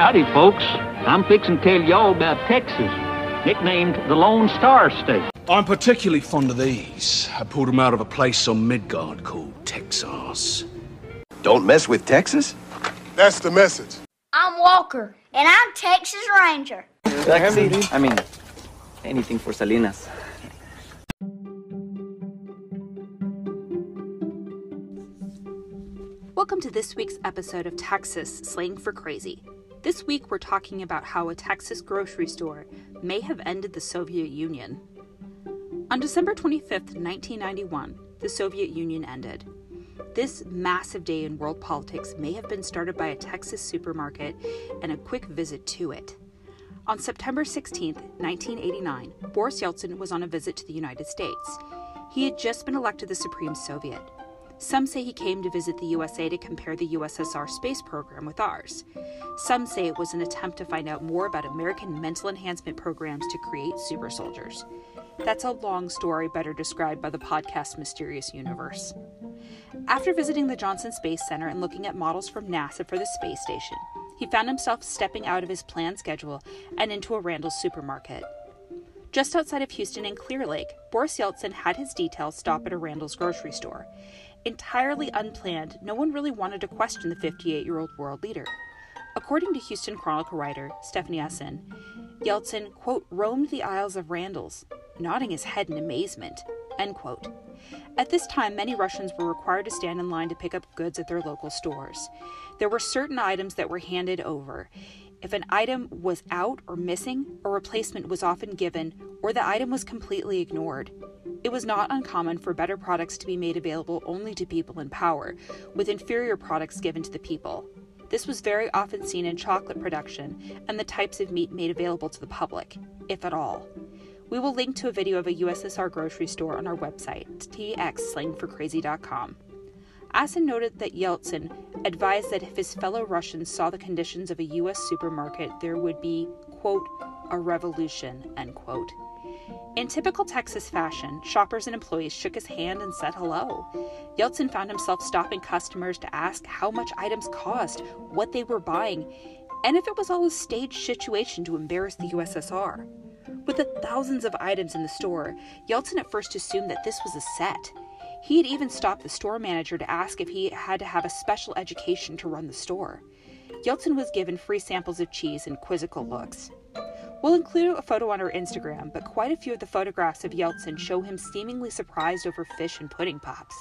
Howdy, folks. I'm fixing to tell y'all about Texas, nicknamed the Lone Star State. I'm particularly fond of these. I pulled them out of a place on Midgard called Texas. Don't mess with Texas? That's the message. I'm Walker, and I'm Texas Ranger. Taxi. I mean, anything for Selenas. Welcome to this week's episode of Texas Slang for Crazy. This week we're talking about how a Texas grocery store may have ended the Soviet Union. On December 25th, 1991, the Soviet Union ended. This massive day in world politics may have been started by a Texas supermarket and a quick visit to it. On September 16, 1989, Boris Yeltsin was on a visit to the United States. He had just been elected the Supreme Soviet. Some say he came to visit the USA to compare the USSR space program with ours. Some say it was an attempt to find out more about American mental enhancement programs to create super soldiers. That's a long story better described by the podcast Mysterious Universe. After visiting the Johnson Space Center and looking at models from NASA for the space station, he found himself stepping out of his planned schedule and into a Randall's supermarket. Just outside of Houston in Clear Lake, Boris Yeltsin had his detail stop at a Randall's grocery store. Entirely unplanned, no one really wanted to question the 58 year old world leader. According to Houston Chronicle writer Stefanie Asin, Yeltsin, quote, roamed the aisles of Randall's, nodding his head in amazement, end quote. At this time, many Russians were required to stand in line to pick up goods at their local stores. There were certain items that were handed over. If an item was out or missing, a replacement was often given, or the item was completely ignored. It was not uncommon for better products to be made available only to people in power, with inferior products given to the people. This was very often seen in chocolate production and the types of meat made available to the public, if at all. We will link to a video of a USSR grocery store on our website, txslangforcrazy.com. Asin noted that Yeltsin advised that if his fellow Russians saw the conditions of a U.S. supermarket, there would be, quote, a revolution, end quote. In typical Texas fashion, shoppers and employees shook his hand and said hello. Yeltsin found himself stopping customers to ask how much items cost, what they were buying, and if it was all a staged situation to embarrass the USSR. With the thousands of items in the store, Yeltsin at first assumed that this was a set. He had even stopped the store manager to ask if he had to have a special education to run the store. Yeltsin was given free samples of cheese and quizzical looks. We'll include a photo on our Instagram, but quite a few of the photographs of Yeltsin show him seemingly surprised over fish and pudding pops.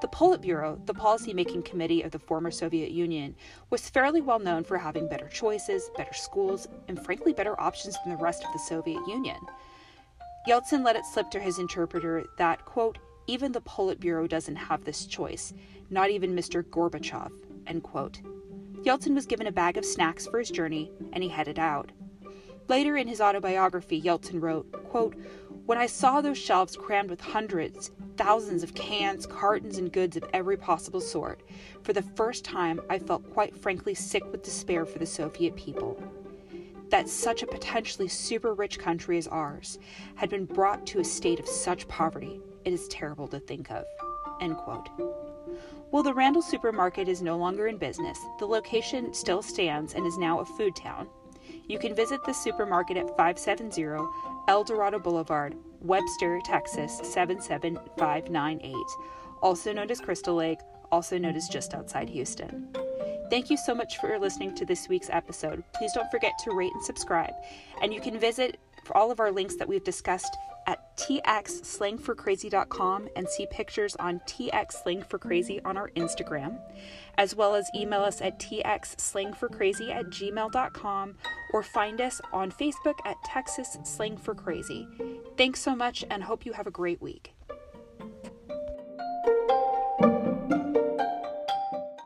The Politburo, the policy-making committee of the former Soviet Union, was fairly well known for having better choices, better schools, and frankly better options than the rest of the Soviet Union. Yeltsin let it slip to his interpreter that, quote, even the Politburo doesn't have this choice, not even Mr. Gorbachev, end quote. Yeltsin was given a bag of snacks for his journey, and he headed out. Later in his autobiography, Yeltsin wrote, quote, When I saw those shelves crammed with hundreds, thousands of cans, cartons, and goods of every possible sort, for the first time I felt quite frankly sick with despair for the Soviet people. That such a potentially super rich country as ours had been brought to a state of such poverty, it is terrible to think of. End quote. While the Randall supermarket is no longer in business, the location still stands and is now a food town. You can visit the supermarket at 570 El Dorado Boulevard, Webster, Texas 77598, also known as Crystal Lake, also known as just outside Houston. Thank you so much for listening to this week's episode. Please don't forget to rate and subscribe. And you can visit for all of our links that we've discussed at txslangforcrazy.com and see pictures on txslangforcrazy on our Instagram, as well as email us at txslangforcrazy at gmail.com or find us on Facebook at Texas Slang for Crazy. Thanks so much and hope you have a great week.